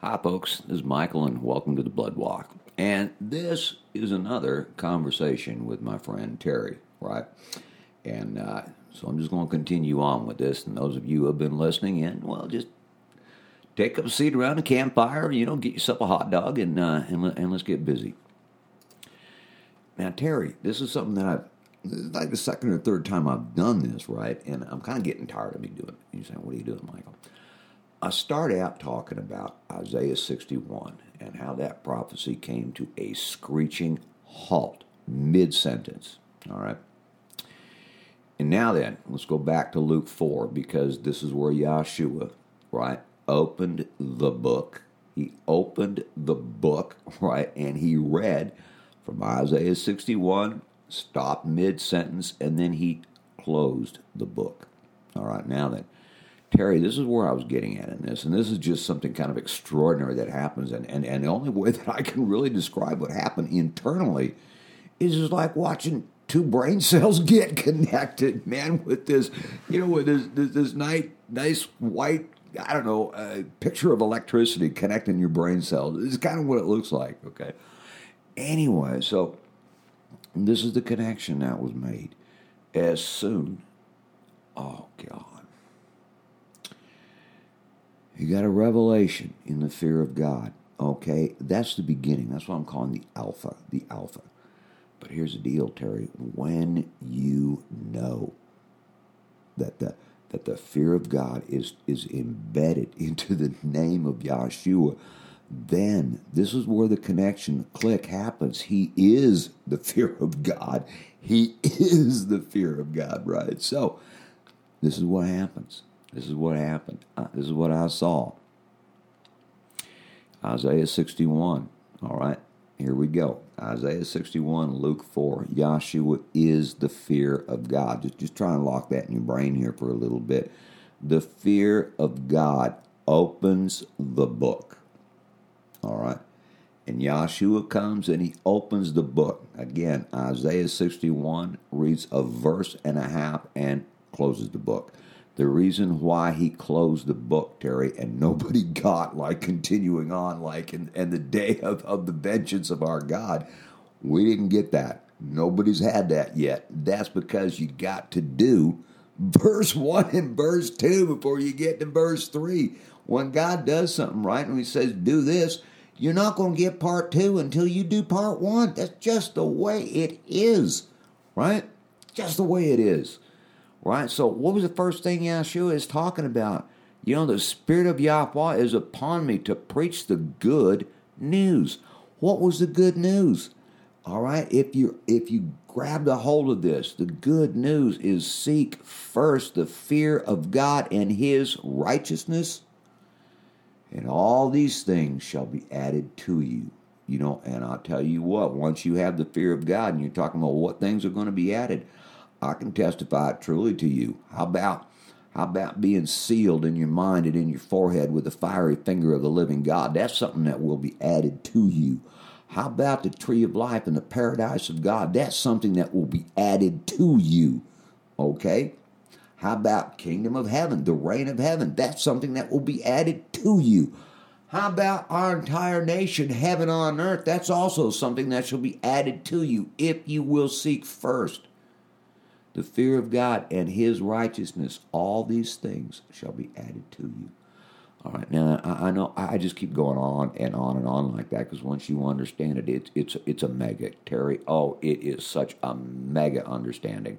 Hi, folks. This is Michael, and welcome to the Blood Walk. And this is another conversation with my friend Terry, right? And uh, so I'm just going to continue on with this. And those of you who have been listening in, well, just take up a seat around the campfire, you know, get yourself a hot dog, and, uh, and, and let's get busy. Now, Terry, this is something that I've, like the second or third time I've done this, right? And I'm kind of getting tired of me doing it. You're saying, what are you doing, Michael? I start out talking about Isaiah 61 and how that prophecy came to a screeching halt mid sentence. All right. And now then, let's go back to Luke 4 because this is where Yahshua, right, opened the book. He opened the book, right, and he read from Isaiah 61, stopped mid sentence, and then he closed the book. All right, now then. Terry, this is where I was getting at in this, and this is just something kind of extraordinary that happens, and, and, and the only way that I can really describe what happened internally is just like watching two brain cells get connected, man, with this, you know, with this this, this nice, nice white, I don't know, uh, picture of electricity connecting your brain cells. It's kind of what it looks like, okay? Anyway, so this is the connection that was made as soon, oh, God you got a revelation in the fear of God. Okay, that's the beginning. That's what I'm calling the alpha, the alpha. But here's the deal, Terry. When you know that the that the fear of God is is embedded into the name of Yahshua, then this is where the connection the click happens. He is the fear of God. He is the fear of God, right? So this is what happens. This is what happened. Uh, this is what I saw. Isaiah 61. All right, here we go. Isaiah 61, Luke 4. Yahshua is the fear of God. Just, just try and lock that in your brain here for a little bit. The fear of God opens the book. All right. And Yahshua comes and he opens the book. Again, Isaiah 61 reads a verse and a half and closes the book the reason why he closed the book, Terry, and nobody got like continuing on, like in, in the day of, of the vengeance of our God. We didn't get that. Nobody's had that yet. That's because you got to do verse 1 and verse 2 before you get to verse 3. When God does something right and He says, do this, you're not going to get part 2 until you do part 1. That's just the way it is, right? Just the way it is. Right? So, what was the first thing Yeshua is talking about? You know, the Spirit of Yahweh is upon me to preach the good news. What was the good news? All right, if you if you grab a hold of this, the good news is seek first the fear of God and His righteousness, and all these things shall be added to you. You know, and I'll tell you what, once you have the fear of God, and you're talking about what things are going to be added, I can testify it truly to you. How about how about being sealed in your mind and in your forehead with the fiery finger of the living God? That's something that will be added to you. How about the tree of life and the paradise of God? That's something that will be added to you. Okay? How about kingdom of heaven, the reign of heaven? That's something that will be added to you. How about our entire nation, heaven on earth? That's also something that shall be added to you if you will seek first the fear of God and his righteousness, all these things shall be added to you. All right, now I, know I just keep going on and on and on like that because once you understand it, it's it's it's a mega Terry. Oh, it is such a mega understanding.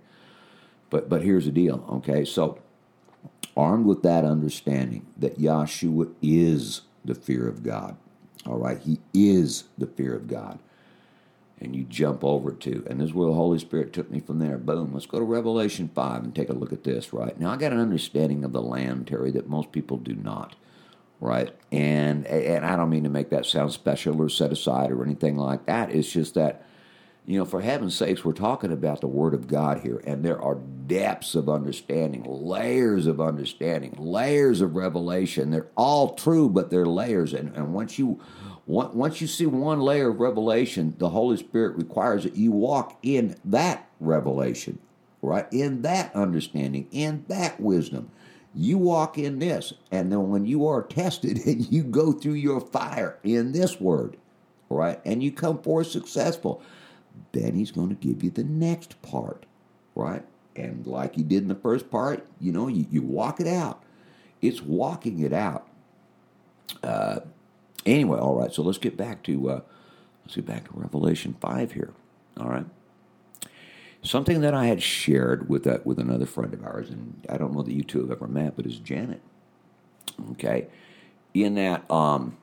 But but here's the deal, okay? So armed with that understanding that Yahshua is the fear of God. All right, he is the fear of God and you jump over to. And this is where the Holy Spirit took me from there. Boom. Let's go to Revelation 5 and take a look at this, right? Now, I got an understanding of the Lamb, Terry, that most people do not, right? And, and I don't mean to make that sound special or set aside or anything like that. It's just that, you know, for heaven's sakes, we're talking about the Word of God here, and there are depths of understanding, layers of understanding, layers of revelation. They're all true, but they're layers. And, and once you once you see one layer of revelation, the Holy Spirit requires that you walk in that revelation, right? In that understanding, in that wisdom. You walk in this, and then when you are tested and you go through your fire in this word, right, and you come forth successful, then he's going to give you the next part, right? And like he did in the first part, you know, you, you walk it out. It's walking it out. Uh, anyway, all right. So let's get back to uh, let's get back to Revelation five here. All right. Something that I had shared with that with another friend of ours, and I don't know that you two have ever met, but is Janet. Okay, in that um,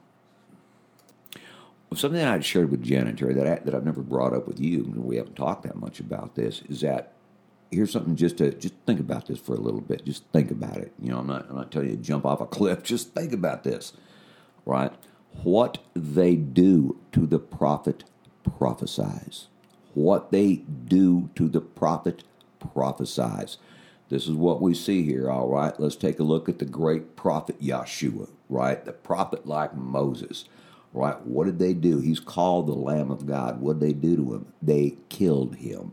something that I had shared with Janet Terry that I, that I've never brought up with you, and we haven't talked that much about this, is that here's something just to just think about this for a little bit. Just think about it. You know, I'm not I'm not telling you to jump off a cliff. Just think about this, right? What they do to the prophet prophesies. What they do to the prophet prophesies. This is what we see here, all right? Let's take a look at the great prophet Yeshua, right? The prophet like Moses, right? What did they do? He's called the Lamb of God. What did they do to him? They killed him.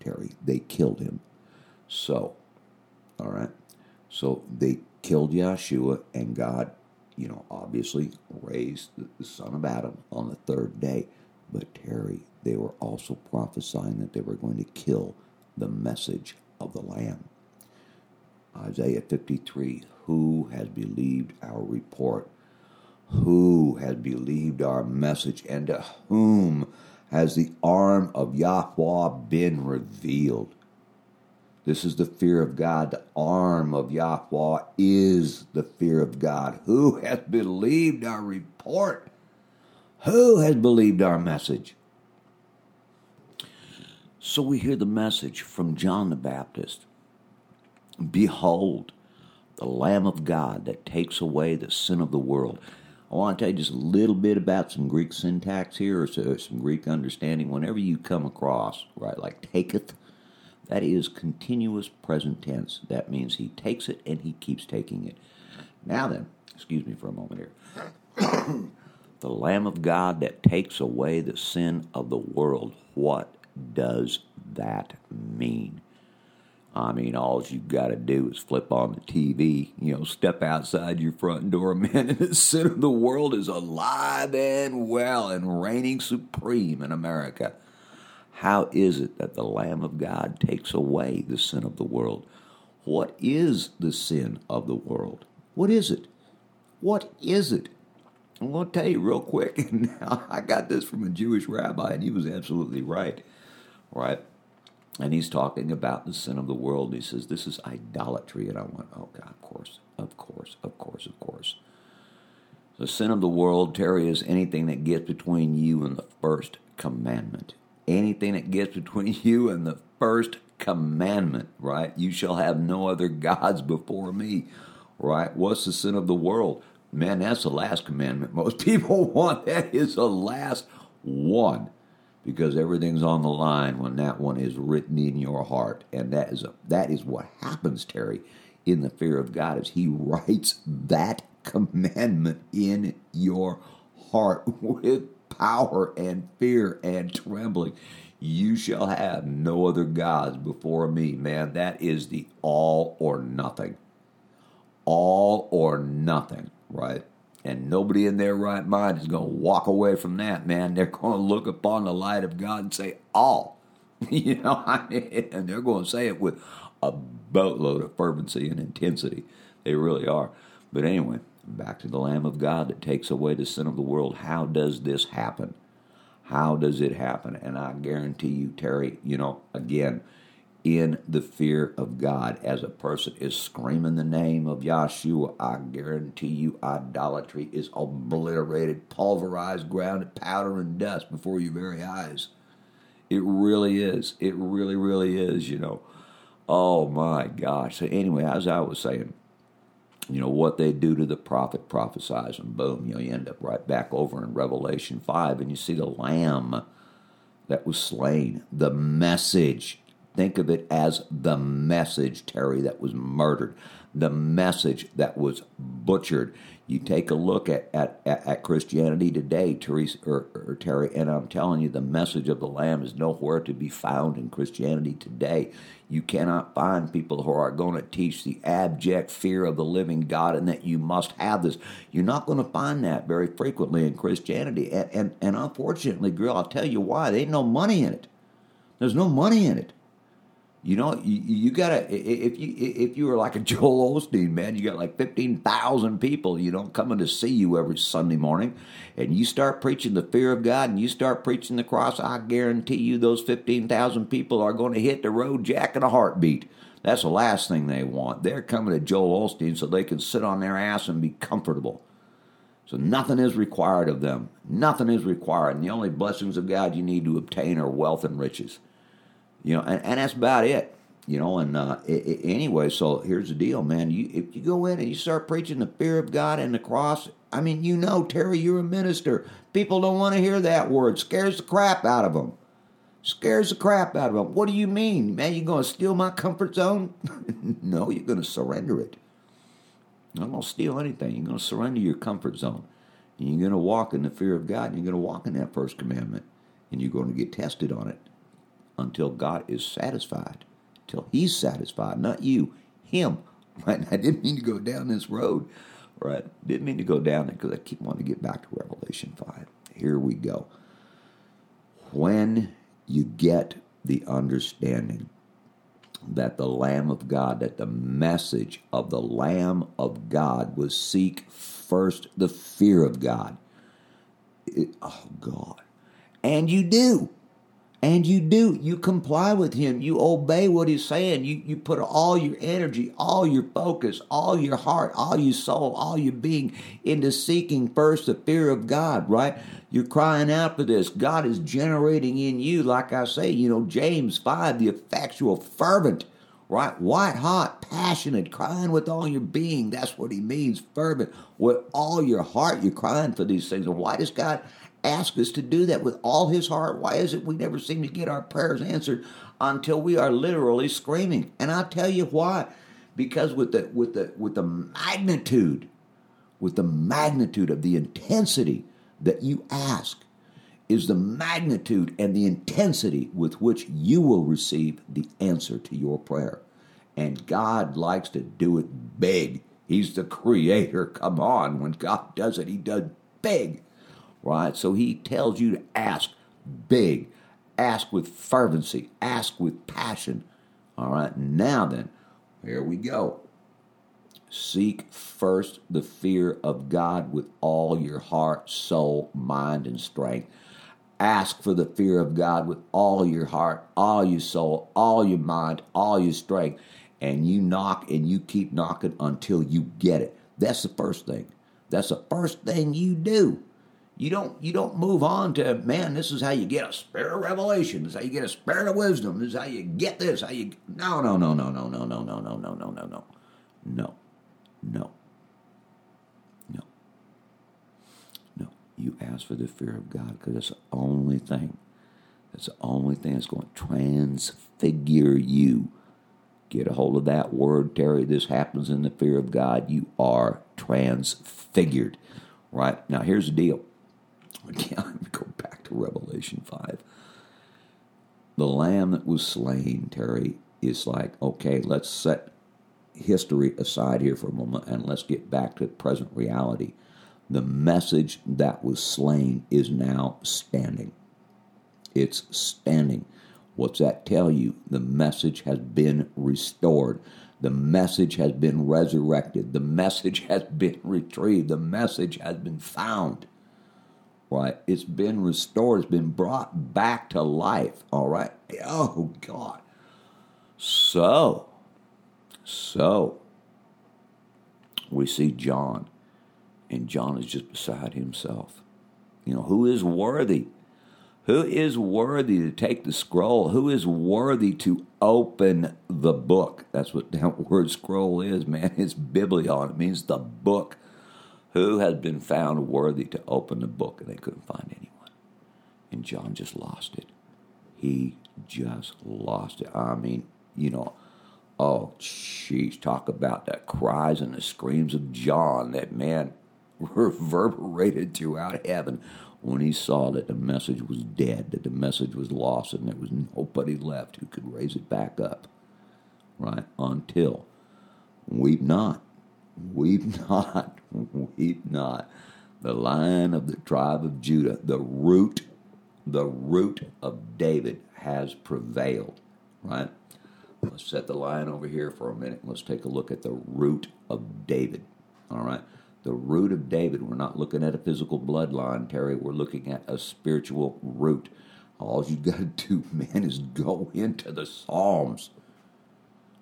Terry, they killed him. So, all right? So they killed Yeshua, and God, you know, obviously raised the son of Adam on the third day. But Terry, they were also prophesying that they were going to kill the message of the Lamb. Isaiah 53 Who has believed our report? Who has believed our message? And to whom has the arm of Yahweh been revealed? This is the fear of God. The arm of Yahweh is the fear of God. Who hath believed our report? Who has believed our message? So we hear the message from John the Baptist Behold, the Lamb of God that takes away the sin of the world. I want to tell you just a little bit about some Greek syntax here, or some Greek understanding. Whenever you come across, right, like taketh, that is continuous present tense. That means he takes it and he keeps taking it. Now then, excuse me for a moment here. the Lamb of God that takes away the sin of the world. What does that mean? I mean, all you got to do is flip on the TV, you know, step outside your front door, man, and the sin of the world is alive and well and reigning supreme in America. How is it that the Lamb of God takes away the sin of the world? What is the sin of the world? What is it? What is it? I'm going to tell you real quick. Now, I got this from a Jewish rabbi, and he was absolutely right. Right? And he's talking about the sin of the world. He says, This is idolatry. And I went, Oh, God, of course, of course, of course, of course. The sin of the world, Terry, is anything that gets between you and the first commandment. Anything that gets between you and the first commandment, right? You shall have no other gods before me, right? What's the sin of the world? Man, that's the last commandment. Most people want that is the last one because everything's on the line when that one is written in your heart and that is a, that is what happens terry in the fear of god is he writes that commandment in your heart with power and fear and trembling you shall have no other gods before me man that is the all or nothing all or nothing right and nobody in their right mind is going to walk away from that, man. They're going to look upon the light of God and say, all. you know, and they're going to say it with a boatload of fervency and intensity. They really are. But anyway, back to the Lamb of God that takes away the sin of the world. How does this happen? How does it happen? And I guarantee you, Terry, you know, again, in the fear of God. As a person is screaming the name of Yahshua, I guarantee you idolatry is obliterated, pulverized, ground to powder and dust before your very eyes. It really is. It really, really is, you know. Oh my gosh. So anyway, as I was saying, you know, what they do to the prophet prophesies, and boom, you know, you end up right back over in Revelation 5, and you see the lamb that was slain, the message Think of it as the message, Terry, that was murdered, the message that was butchered. You take a look at, at, at Christianity today, Teresa, or, or Terry, and I'm telling you, the message of the Lamb is nowhere to be found in Christianity today. You cannot find people who are going to teach the abject fear of the living God and that you must have this. You're not going to find that very frequently in Christianity. And, and, and unfortunately, girl, I'll tell you why. There ain't no money in it. There's no money in it. You know, you, you gotta if you if you were like a Joel Osteen man, you got like fifteen thousand people, you know, coming to see you every Sunday morning, and you start preaching the fear of God and you start preaching the cross. I guarantee you, those fifteen thousand people are going to hit the road jack in a heartbeat. That's the last thing they want. They're coming to Joel Osteen so they can sit on their ass and be comfortable. So nothing is required of them. Nothing is required. And the only blessings of God you need to obtain are wealth and riches. You know, and, and that's about it. You know, and uh, it, it, anyway, so here's the deal, man. You if you go in and you start preaching the fear of God and the cross, I mean, you know, Terry, you're a minister. People don't want to hear that word. Scares the crap out of them. Scares the crap out of them. What do you mean, man? You're going to steal my comfort zone? no, you're going to surrender it. I'm not going to steal anything. You're going to surrender your comfort zone. And you're going to walk in the fear of God. And you're going to walk in that first commandment. And you're going to get tested on it until God is satisfied, till He's satisfied, not you, Him. Right? I didn't mean to go down this road, right? Didn't mean to go down it because I keep wanting to get back to Revelation 5. Here we go. When you get the understanding that the Lamb of God, that the message of the Lamb of God was seek first the fear of God. It, oh, God. And you do. And you do. You comply with him. You obey what he's saying. You, you put all your energy, all your focus, all your heart, all your soul, all your being into seeking first the fear of God, right? You're crying out for this. God is generating in you, like I say, you know, James 5, the effectual, fervent, right? White hot, passionate, crying with all your being. That's what he means, fervent. With all your heart, you're crying for these things. Why does God ask us to do that with all his heart. Why is it we never seem to get our prayers answered until we are literally screaming? And I'll tell you why. Because with the with the with the magnitude, with the magnitude of the intensity that you ask, is the magnitude and the intensity with which you will receive the answer to your prayer. And God likes to do it big. He's the creator. Come on. When God does it, he does big right? So he tells you to ask big, ask with fervency, ask with passion. All right, now then, here we go. Seek first the fear of God with all your heart, soul, mind, and strength. Ask for the fear of God with all your heart, all your soul, all your mind, all your strength. And you knock and you keep knocking until you get it. That's the first thing. That's the first thing you do. You don't you don't move on to man. This is how you get a spirit of revelation. This is how you get a spirit of wisdom. This is how you get this. How you no no no no no no no no no no no no no no no no no. You ask for the fear of God because that's the only thing. That's the only thing that's going to transfigure you. Get a hold of that word, Terry. This happens in the fear of God. You are transfigured. Right now, here's the deal Again, go back to Revelation 5. The lamb that was slain, Terry, is like, okay, let's set history aside here for a moment and let's get back to present reality. The message that was slain is now standing. It's standing. What's that tell you? The message has been restored. The message has been resurrected. The message has been retrieved. The message has been found right? It's been restored, it's been brought back to life, all right? Oh, God. So, so, we see John, and John is just beside himself. You know, who is worthy? Who is worthy to take the scroll? Who is worthy to open the book? That's what that word scroll is, man. It's biblion. It means the book who has been found worthy to open the book? And they couldn't find anyone. And John just lost it. He just lost it. I mean, you know, oh, jeez, talk about the cries and the screams of John. That man, reverberated throughout heaven when he saw that the message was dead, that the message was lost, and there was nobody left who could raise it back up. Right? Until weep not, weep not, weep not. The lion of the tribe of Judah, the root, the root of David has prevailed. Right? Let's set the lion over here for a minute. Let's take a look at the root of David. All right? The root of David. We're not looking at a physical bloodline, Terry. We're looking at a spiritual root. All you got to do, man, is go into the Psalms.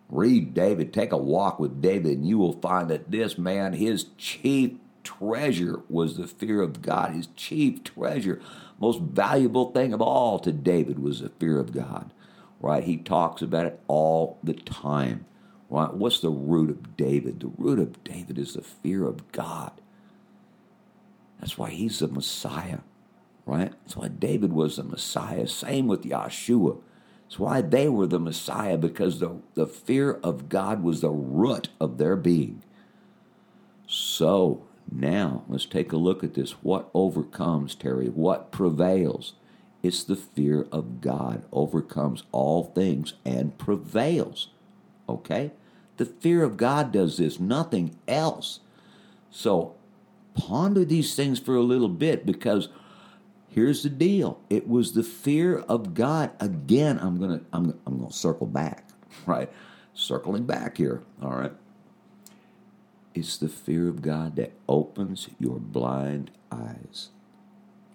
Read David, take a walk with David, and you will find that this man, his chief treasure was the fear of God. His chief treasure, most valuable thing of all to David was the fear of God right? He talks about it all the time, right? What's the root of David? The root of David is the fear of God. That's why he's the Messiah, right? That's why David was the Messiah. Same with Yeshua. That's why they were the Messiah, because the, the fear of God was the root of their being. So now let's take a look at this. What overcomes, Terry? What prevails? It's the fear of God overcomes all things and prevails. Okay? The fear of God does this, nothing else. So ponder these things for a little bit because here's the deal. It was the fear of God. Again, I'm gonna I'm, I'm gonna circle back, right? Circling back here. All right. It's the fear of God that opens your blind eyes.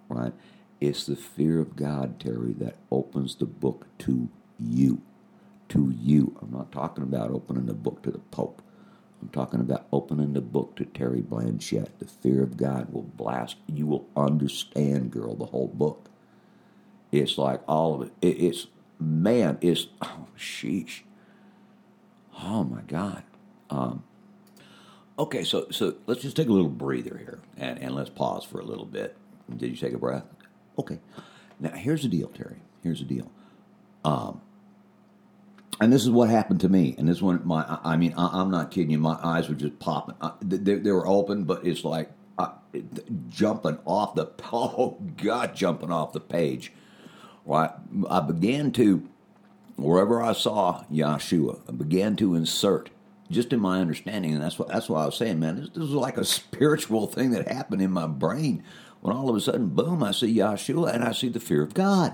Right? It's the fear of God, Terry, that opens the book to you. To you. I'm not talking about opening the book to the Pope. I'm talking about opening the book to Terry Blanchette. The fear of God will blast. You will understand, girl, the whole book. It's like all of it. It's, man, it's, oh, sheesh. Oh, my God. Um, okay, so so let's just take a little breather here and, and let's pause for a little bit. Did you take a breath? Okay. Now, here's the deal, Terry. Here's the deal. Um, and this is what happened to me. And this one, my, I mean, I, am not kidding you. My eyes were just popping. I, they, they, were open, but it's like uh, jumping off the, oh God, jumping off the page. Right. I began to, wherever I saw Yeshua, I began to insert just in my understanding, and that's what that's why I was saying, man, this, this was like a spiritual thing that happened in my brain when all of a sudden, boom, I see Yeshua and I see the fear of God.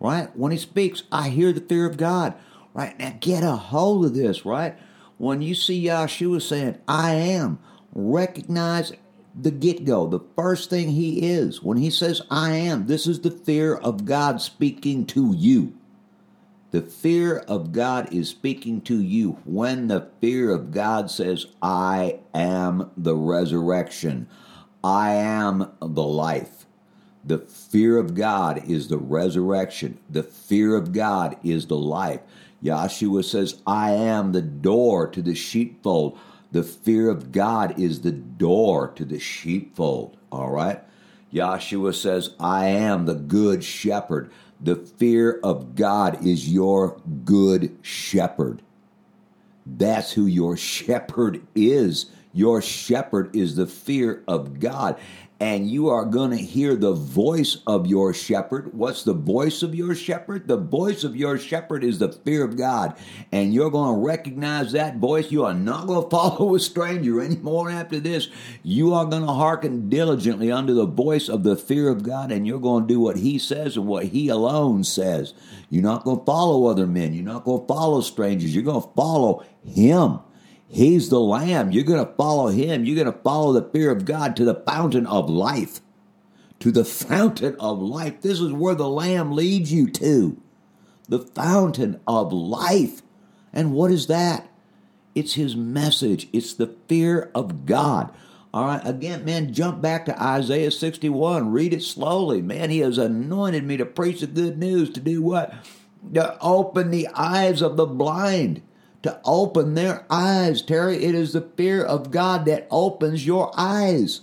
Right? When he speaks, I hear the fear of God. Right? Now get a hold of this, right? When you see Yeshua saying, I am, recognize the get go, the first thing he is. When he says, I am, this is the fear of God speaking to you. The fear of God is speaking to you when the fear of God says, I am the resurrection. I am the life. The fear of God is the resurrection. The fear of God is the life. Yeshua says, I am the door to the sheepfold. The fear of God is the door to the sheepfold. All right? Yeshua says, I am the good shepherd. The fear of God is your good shepherd. That's who your shepherd is. Your shepherd is the fear of God. And you are going to hear the voice of your shepherd. What's the voice of your shepherd? The voice of your shepherd is the fear of God. And you're going to recognize that voice. You are not going to follow a stranger anymore after this. You are going to hearken diligently unto the voice of the fear of God. And you're going to do what He says and what He alone says. You're not going to follow other men. You're not going to follow strangers. You're going to follow Him. He's the Lamb. You're going to follow him. You're going to follow the fear of God to the fountain of life. To the fountain of life. This is where the Lamb leads you to. The fountain of life. And what is that? It's his message. It's the fear of God. All right, again, man, jump back to Isaiah 61. Read it slowly. Man, he has anointed me to preach the good news, to do what? To open the eyes of the blind to open their eyes, Terry. It is the fear of God that opens your eyes.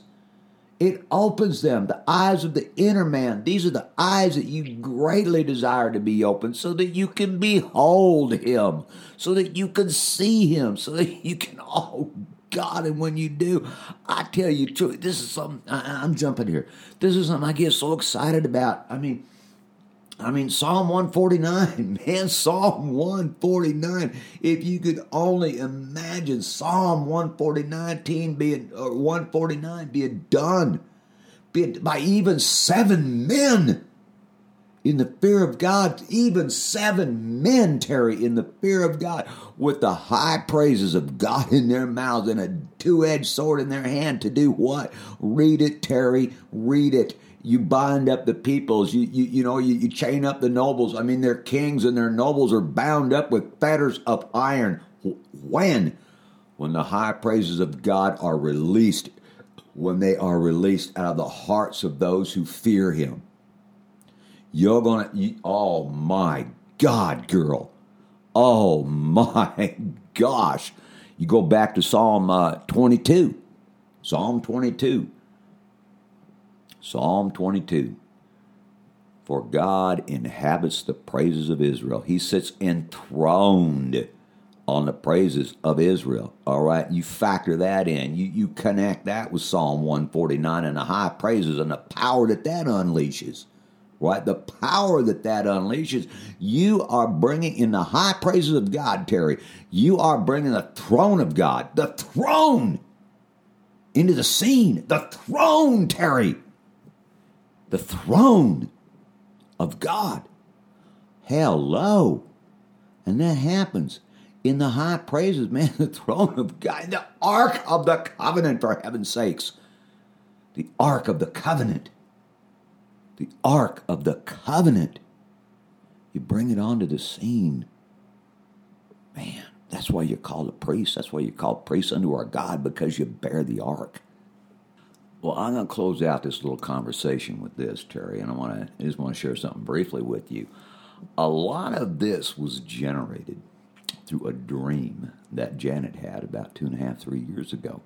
It opens them, the eyes of the inner man. These are the eyes that you greatly desire to be opened so that you can behold him, so that you can see him, so that you can, oh God. And when you do, I tell you, truth, this is something, I, I'm jumping here. This is something I get so excited about. I mean, I mean, Psalm 149, man, Psalm 149. If you could only imagine Psalm 149 being, or 149 being done being, by even seven men in the fear of God, even seven men, Terry, in the fear of God, with the high praises of God in their mouths and a two edged sword in their hand to do what? Read it, Terry, read it you bind up the peoples, you, you, you know, you, you chain up the nobles. I mean, their kings and their nobles are bound up with fetters of iron. When? When the high praises of God are released, when they are released out of the hearts of those who fear Him. You're gonna, you, oh my God, girl. Oh my gosh. You go back to Psalm uh, 22. Psalm 22 Psalm 22. For God inhabits the praises of Israel. He sits enthroned on the praises of Israel. All right, you factor that in. You you connect that with Psalm 149 and the high praises and the power that that unleashes. Right, the power that that unleashes. You are bringing in the high praises of God, Terry. You are bringing the throne of God, the throne, into the scene. The throne, Terry the throne of God. Hello. And that happens in the high praises, man, the throne of God, the ark of the covenant, for heaven's sakes. The ark of the covenant. The ark of the covenant. You bring it onto the scene. Man, that's why you're called a priest. That's why you're called priest unto our God, because you bear the ark. Well, I'm going to close out this little conversation with this, Terry, and I want to I just want to share something briefly with you. A lot of this was generated through a dream that Janet had about two and a half, three years ago,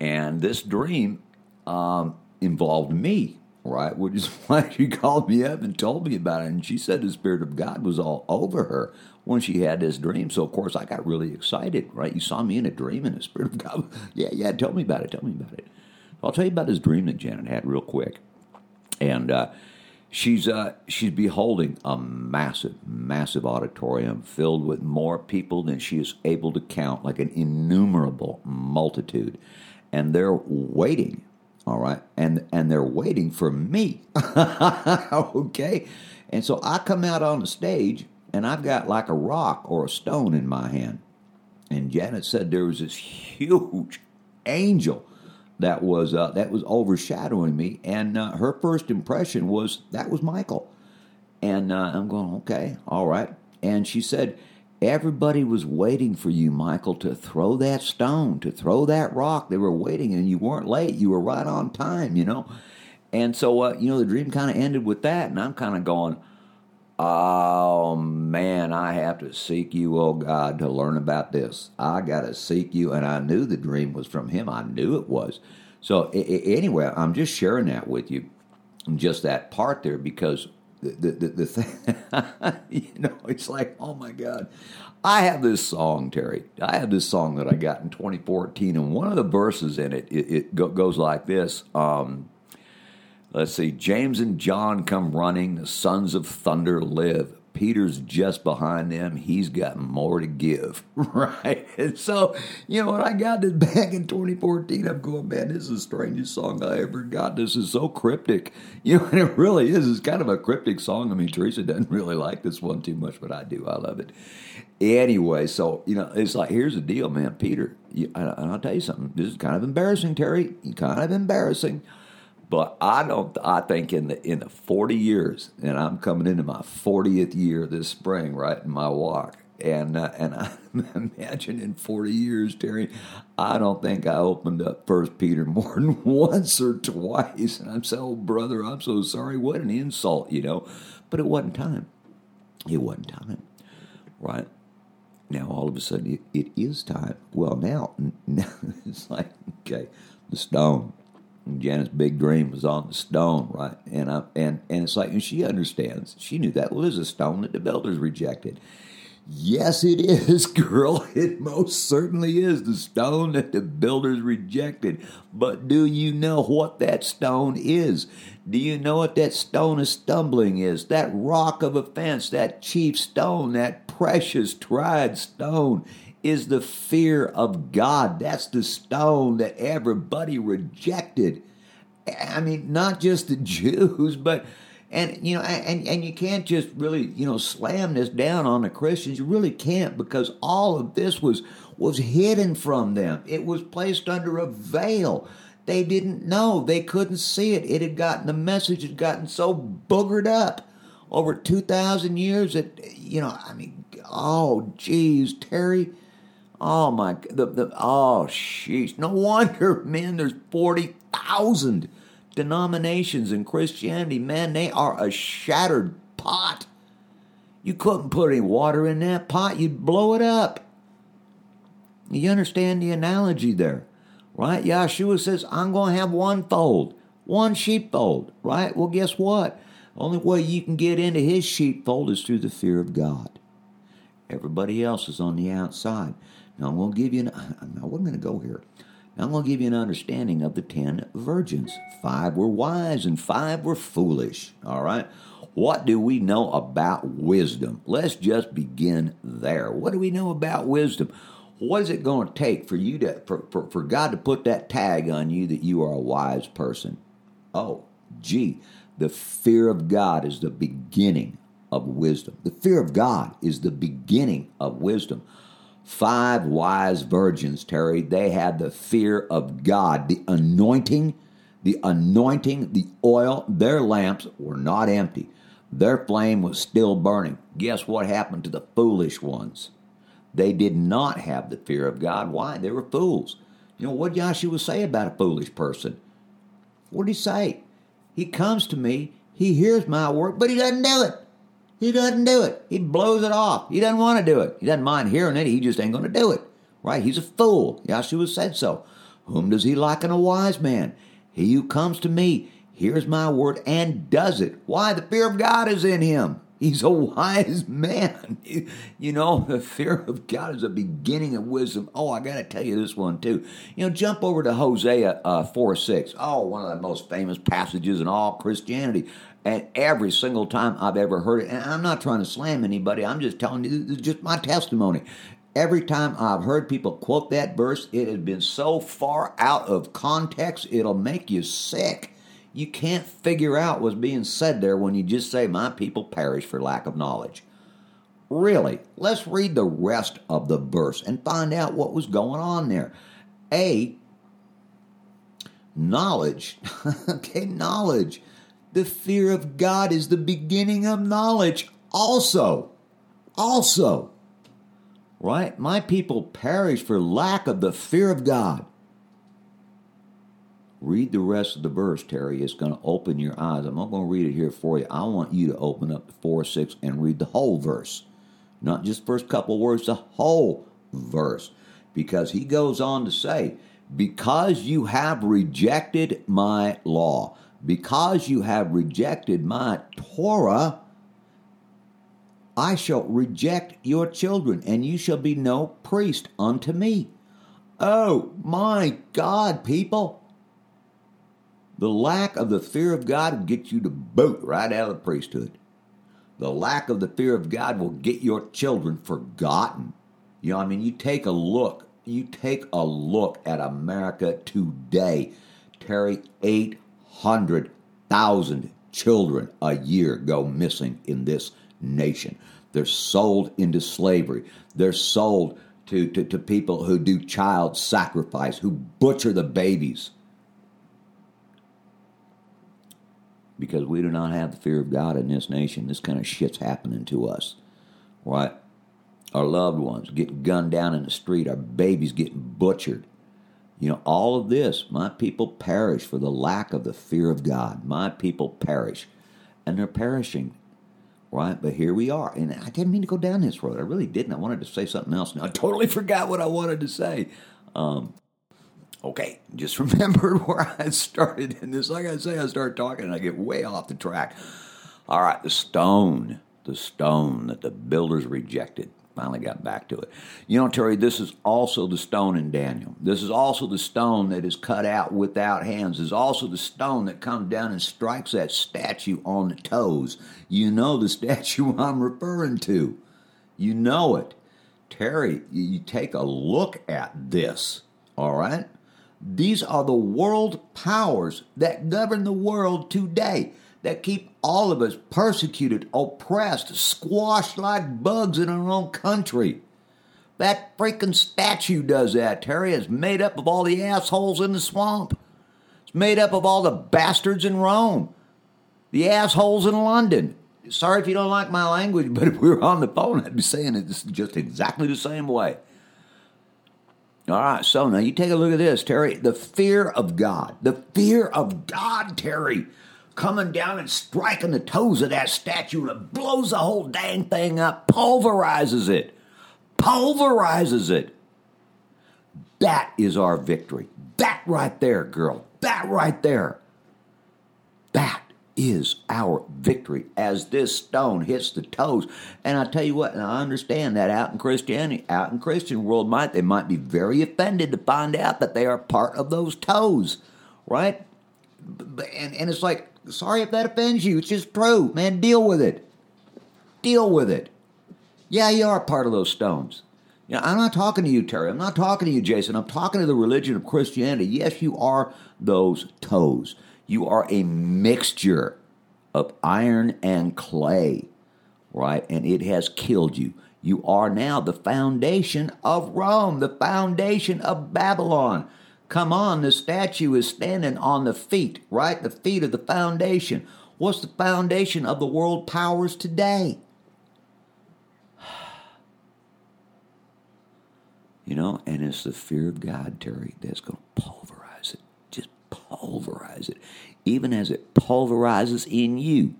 and this dream um, involved me, right? Which is why she called me up and told me about it, and she said the spirit of God was all over her when she had this dream. So of course I got really excited, right? You saw me in a dream, and the spirit of God, yeah, yeah, tell me about it, tell me about it. I'll tell you about this dream that Janet had real quick. And uh, she's uh, she's beholding a massive, massive auditorium filled with more people than she is able to count, like an innumerable multitude, and they're waiting. All right, and and they're waiting for me. okay, and so I come out on the stage, and I've got like a rock or a stone in my hand, and Janet said there was this huge angel that was uh, that was overshadowing me. And uh, her first impression was that was Michael. And uh, I'm going, okay, all right. And she said, everybody was waiting for you, Michael, to throw that stone, to throw that rock. They were waiting, and you weren't late. You were right on time, you know. And so, uh, you know, the dream kind of ended with that, and I'm kind of going Oh man, I have to seek you, oh God, to learn about this. I got to seek you. And I knew the dream was from him. I knew it was. So, anyway, I'm just sharing that with you, just that part there, because the, the, the, thing, you know, it's like, oh my God. I have this song, Terry. I have this song that I got in 2014, and one of the verses in it, it, it go, goes like this. Um, Let's see. James and John come running. The sons of thunder live. Peter's just behind them. He's got more to give, right? And so, you know, when I got this back in 2014, I'm going, man, this is the strangest song I ever got. This is so cryptic. You know, and it really is. It's kind of a cryptic song. I mean, Teresa doesn't really like this one too much, but I do. I love it. Anyway, so, you know, it's like, here's the deal, man. Peter, you, and I'll tell you something. This is kind of embarrassing, Terry. Kind of embarrassing. But I don't. I think in the in the forty years, and I'm coming into my fortieth year this spring, right in my walk, and uh, and I imagine in forty years, Terry, I don't think I opened up First Peter more than once or twice. And I'm so, brother, I'm so sorry. What an insult, you know. But it wasn't time. It wasn't time, right? Now all of a sudden it, it is time. Well, now, now it's like okay, the stone Janet's big dream was on the stone, right? And I, and and it's like and she understands. She knew that well, a stone that the builders rejected. Yes, it is, girl. It most certainly is the stone that the builders rejected. But do you know what that stone is? Do you know what that stone of stumbling is? That rock of offense, that chief stone, that precious tried stone is the fear of God. That's the stone that everybody rejected. I mean, not just the Jews, but and you know, and and you can't just really you know slam this down on the Christians. You really can't because all of this was was hidden from them. It was placed under a veil. They didn't know. They couldn't see it. It had gotten the message had gotten so boogered up over two thousand years that you know. I mean, oh, geez, Terry Oh my, the, the oh sheesh! No wonder, man. There's forty thousand denominations in Christianity. Man, they are a shattered pot. You couldn't put any water in that pot; you'd blow it up. You understand the analogy there, right? Yeshua says, "I'm going to have one fold, one sheepfold." Right? Well, guess what? Only way you can get into His sheepfold is through the fear of God. Everybody else is on the outside. Now I'm going to give you an. Now we're going to go here. Now I'm going to give you an understanding of the ten virgins. Five were wise and five were foolish. All right. What do we know about wisdom? Let's just begin there. What do we know about wisdom? What is it going to take for you to for, for, for God to put that tag on you that you are a wise person? Oh, gee, the fear of God is the beginning of wisdom. The fear of God is the beginning of wisdom. Five wise virgins, Terry, they had the fear of God, the anointing, the anointing, the oil. Their lamps were not empty. Their flame was still burning. Guess what happened to the foolish ones? They did not have the fear of God. Why? They were fools. You know, what Yahshua say about a foolish person? What did he say? He comes to me, he hears my word, but he doesn't do it. He doesn't do it. He blows it off. He doesn't want to do it. He doesn't mind hearing it. He just ain't going to do it. Right? He's a fool. Yeshua said so. Whom does he liken a wise man? He who comes to me, hears my word, and does it. Why? The fear of God is in him. He's a wise man. You know, the fear of God is the beginning of wisdom. Oh, I got to tell you this one too. You know, jump over to Hosea uh, 4 6. Oh, one of the most famous passages in all Christianity. And every single time I've ever heard it, and I'm not trying to slam anybody, I'm just telling you, this is just my testimony. Every time I've heard people quote that verse, it has been so far out of context, it'll make you sick. You can't figure out what's being said there when you just say, My people perish for lack of knowledge. Really, let's read the rest of the verse and find out what was going on there. A, knowledge. okay, knowledge. The fear of God is the beginning of knowledge. Also, also, right? My people perish for lack of the fear of God. Read the rest of the verse, Terry. It's going to open your eyes. I'm not going to read it here for you. I want you to open up 4 6 and read the whole verse. Not just first couple words, the whole verse. Because he goes on to say, Because you have rejected my law, because you have rejected my Torah, I shall reject your children, and you shall be no priest unto me. Oh my God, people. The lack of the fear of God will get you to boot right out of the priesthood. The lack of the fear of God will get your children forgotten. You know, what I mean, you take a look, you take a look at America today. Terry, 800,000 children a year go missing in this nation. They're sold into slavery. They're sold to, to, to people who do child sacrifice, who butcher the babies. because we do not have the fear of God in this nation. This kind of shit's happening to us, right? Our loved ones getting gunned down in the street, our babies getting butchered. You know, all of this, my people perish for the lack of the fear of God. My people perish, and they're perishing, right? But here we are. And I didn't mean to go down this road. I really didn't. I wanted to say something else. Now I totally forgot what I wanted to say. Um, Okay, just remembered where I started in this. Like I say, I start talking and I get way off the track. All right, the stone, the stone that the builders rejected. Finally got back to it. You know, Terry, this is also the stone in Daniel. This is also the stone that is cut out without hands. This is also the stone that comes down and strikes that statue on the toes. You know the statue I'm referring to. You know it. Terry, you take a look at this, all right? These are the world powers that govern the world today that keep all of us persecuted, oppressed, squashed like bugs in our own country. That freaking statue does that, Terry. It's made up of all the assholes in the swamp. It's made up of all the bastards in Rome, the assholes in London. Sorry if you don't like my language, but if we were on the phone, I'd be saying it just exactly the same way. All right, so now you take a look at this, Terry. The fear of God. The fear of God, Terry coming down and striking the toes of that statue and it blows the whole dang thing up, pulverizes it, pulverizes it. That is our victory. That right there, girl. That right there. That is our victory as this stone hits the toes. And I tell you what, and I understand that out in Christianity, out in Christian world, might they might be very offended to find out that they are part of those toes, right? And and it's like Sorry if that offends you. It's just true, man. Deal with it. Deal with it. Yeah, you are part of those stones. You know, I'm not talking to you, Terry. I'm not talking to you, Jason. I'm talking to the religion of Christianity. Yes, you are those toes. You are a mixture of iron and clay, right? And it has killed you. You are now the foundation of Rome, the foundation of Babylon. Come on, the statue is standing on the feet, right? The feet of the foundation. What's the foundation of the world powers today? You know, and it's the fear of God, Terry, that's going to pulverize it. Just pulverize it. Even as it pulverizes in you,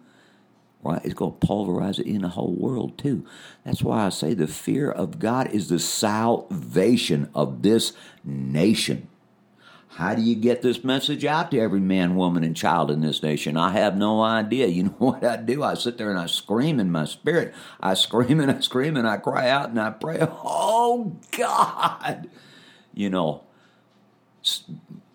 right? It's going to pulverize it in the whole world, too. That's why I say the fear of God is the salvation of this nation. How do you get this message out to every man, woman, and child in this nation? I have no idea. You know what I do? I sit there and I scream in my spirit. I scream and I scream and I cry out and I pray, Oh God! You know,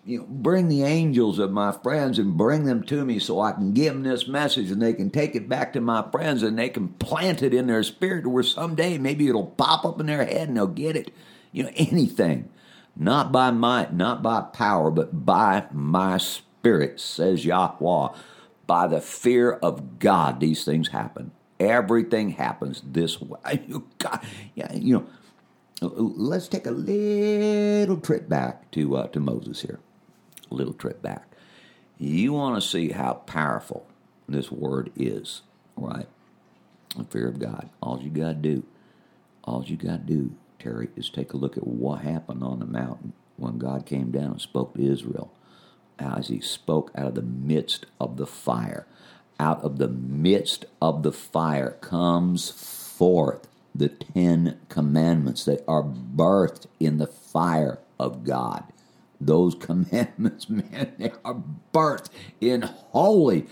you know, bring the angels of my friends and bring them to me so I can give them this message and they can take it back to my friends and they can plant it in their spirit where someday maybe it'll pop up in their head and they'll get it. You know, anything. Not by might, not by power, but by my spirit, says Yahweh. By the fear of God, these things happen. Everything happens this way. You got, yeah, you know. Let's take a little trip back to uh, to Moses here. A little trip back. You want to see how powerful this word is, right? The fear of God. All you got to do, all you got to do Is take a look at what happened on the mountain when God came down and spoke to Israel. As he spoke out of the midst of the fire. Out of the midst of the fire comes forth the Ten Commandments that are birthed in the fire of God. Those commandments, man, they are birthed in holy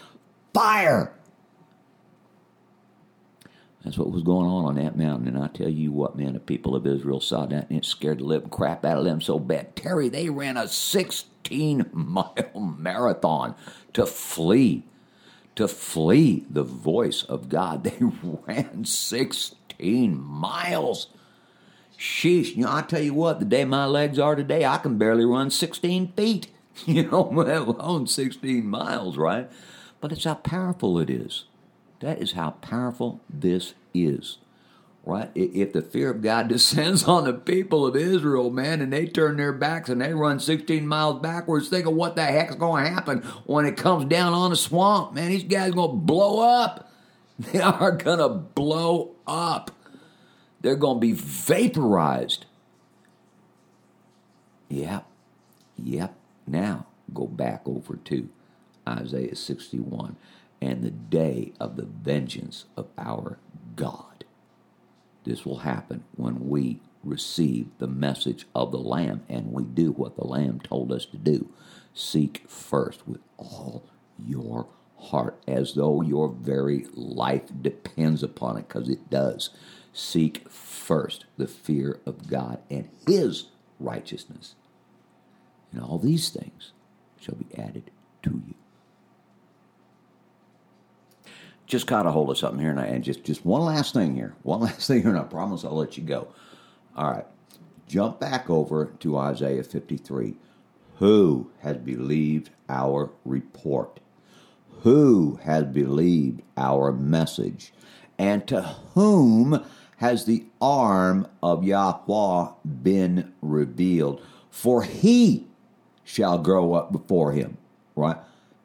fire. That's what was going on on that mountain. And I tell you what, man, the people of Israel saw that and it scared the living crap out of them so bad. Terry, they ran a 16 mile marathon to flee, to flee the voice of God. They ran 16 miles. Sheesh, you know, I tell you what, the day my legs are today, I can barely run 16 feet, you know, let alone 16 miles, right? But it's how powerful it is. That is how powerful this is. Right? If the fear of God descends on the people of Israel, man, and they turn their backs and they run 16 miles backwards, think of what the heck's going to happen when it comes down on the swamp. Man, these guys going to blow up. They are going to blow up. They're going to be vaporized. Yep. Yep. Now, go back over to Isaiah 61 and the day of the vengeance of our God. This will happen when we receive the message of the Lamb and we do what the Lamb told us to do. Seek first with all your heart, as though your very life depends upon it, because it does. Seek first the fear of God and his righteousness. And all these things shall be added to you. Just caught a hold of something here, and, I, and just, just one last thing here. One last thing here, and I promise I'll let you go. All right. Jump back over to Isaiah 53. Who has believed our report? Who has believed our message? And to whom has the arm of Yahweh been revealed? For he shall grow up before him. Right?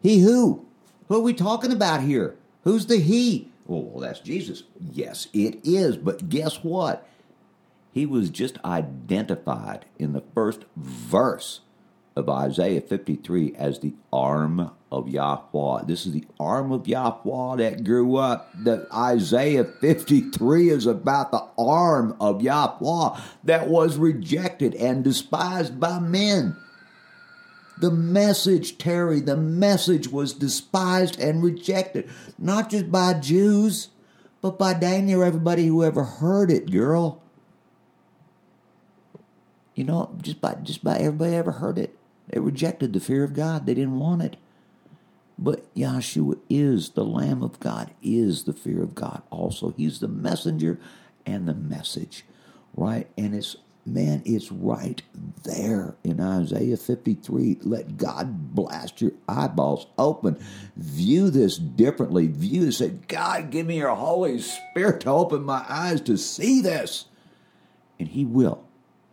He who? Who are we talking about here? Who's the he? Well, that's Jesus. Yes, it is. But guess what? He was just identified in the first verse of Isaiah 53 as the arm of Yahweh. This is the arm of Yahweh that grew up. That Isaiah 53 is about the arm of Yahweh that was rejected and despised by men. The message, Terry, the message was despised and rejected, not just by Jews, but by dang near everybody who ever heard it, girl. You know, just by just by everybody ever heard it. They rejected the fear of God. They didn't want it. But Yahshua is the Lamb of God, is the fear of God also. He's the messenger and the message, right? And it's, man, it's right there in Isaiah 53. Let God blast your eyeballs open. View this differently. View this. Say, God, give me your Holy Spirit to open my eyes to see this. And He will.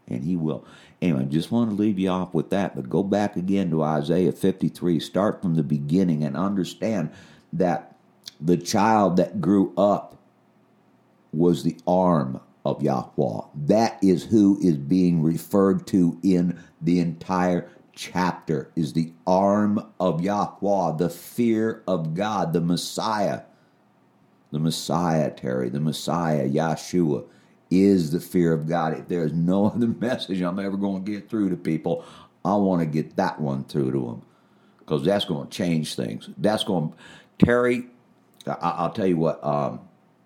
And He will. Anyway, I just want to leave you off with that, but go back again to Isaiah 53. Start from the beginning and understand that the child that grew up was the arm of Yahweh. That is who is being referred to in the entire chapter is the arm of Yahweh, the fear of God, the Messiah. The Messiah, Terry, the Messiah, Yahshua is the fear of God. If there's no other message I'm ever going to get through to people, I want to get that one through to them because that's going to change things. That's going to, Terry, I, will tell you what, um,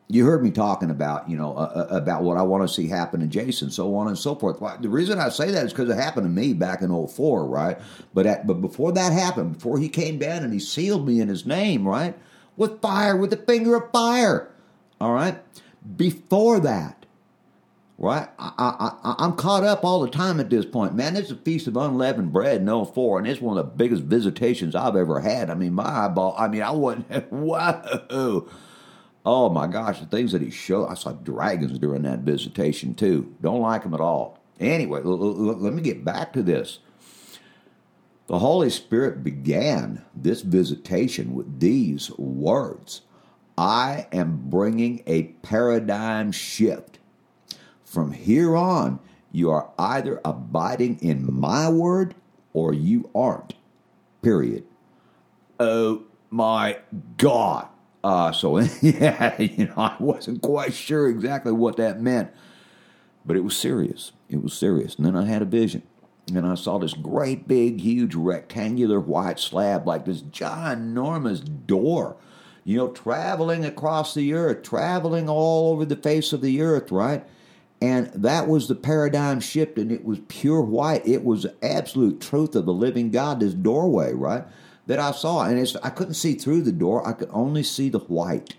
you heard me talking about, you know, uh, uh about what I want to see happen to Jason, so on and so forth. The reason I say that is because it happened to me back in 04, right? But at, but before that happened, before he came down and he sealed me in his name, right? With fire, with the finger of fire, all right? Before that, right? I, I, I'm caught up all the time at this point. Man, it's a feast of unleavened bread in 04, and it's one of the biggest visitations I've ever had. I mean, my eyeball, I mean, I wasn't, whoa. Oh my gosh, the things that he showed. I saw dragons during that visitation too. Don't like them at all. Anyway, l- l- let me get back to this. The Holy Spirit began this visitation with these words I am bringing a paradigm shift from here on, you are either abiding in my word or you aren't. Period. Oh my God. Uh, so, yeah, you know, I wasn't quite sure exactly what that meant, but it was serious. It was serious. And then I had a vision. And I saw this great big, huge rectangular white slab, like this ginormous door, you know, traveling across the earth, traveling all over the face of the earth, right? And that was the paradigm shift, and it was pure white. It was absolute truth of the living God, this doorway, right? That I saw. And it's, I couldn't see through the door, I could only see the white.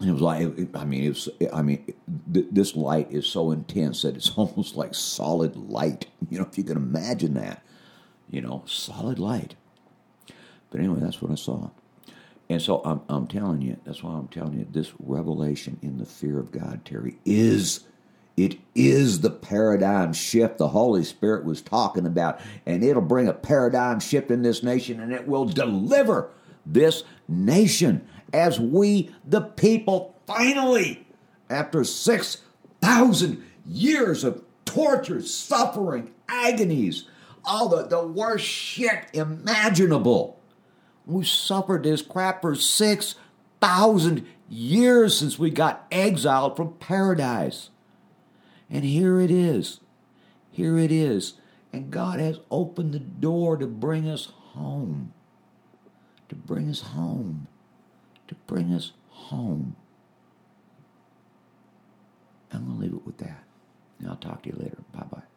And it was like, I mean, it was, I mean, this light is so intense that it's almost like solid light. You know, if you can imagine that, you know, solid light. But anyway, that's what I saw. And so I'm, I'm telling you, that's why I'm telling you, this revelation in the fear of God, Terry, is it is the paradigm shift the Holy Spirit was talking about, and it'll bring a paradigm shift in this nation, and it will deliver this nation as we, the people, finally, after 6,000 years of torture, suffering, agonies, all the, the worst shit imaginable we suffered this crap for 6,000 years since we got exiled from paradise. And here it is. Here it is. And God has opened the door to bring us home. To bring us home. To bring us home. I'm going to leave it with that. And I'll talk to you later. Bye bye.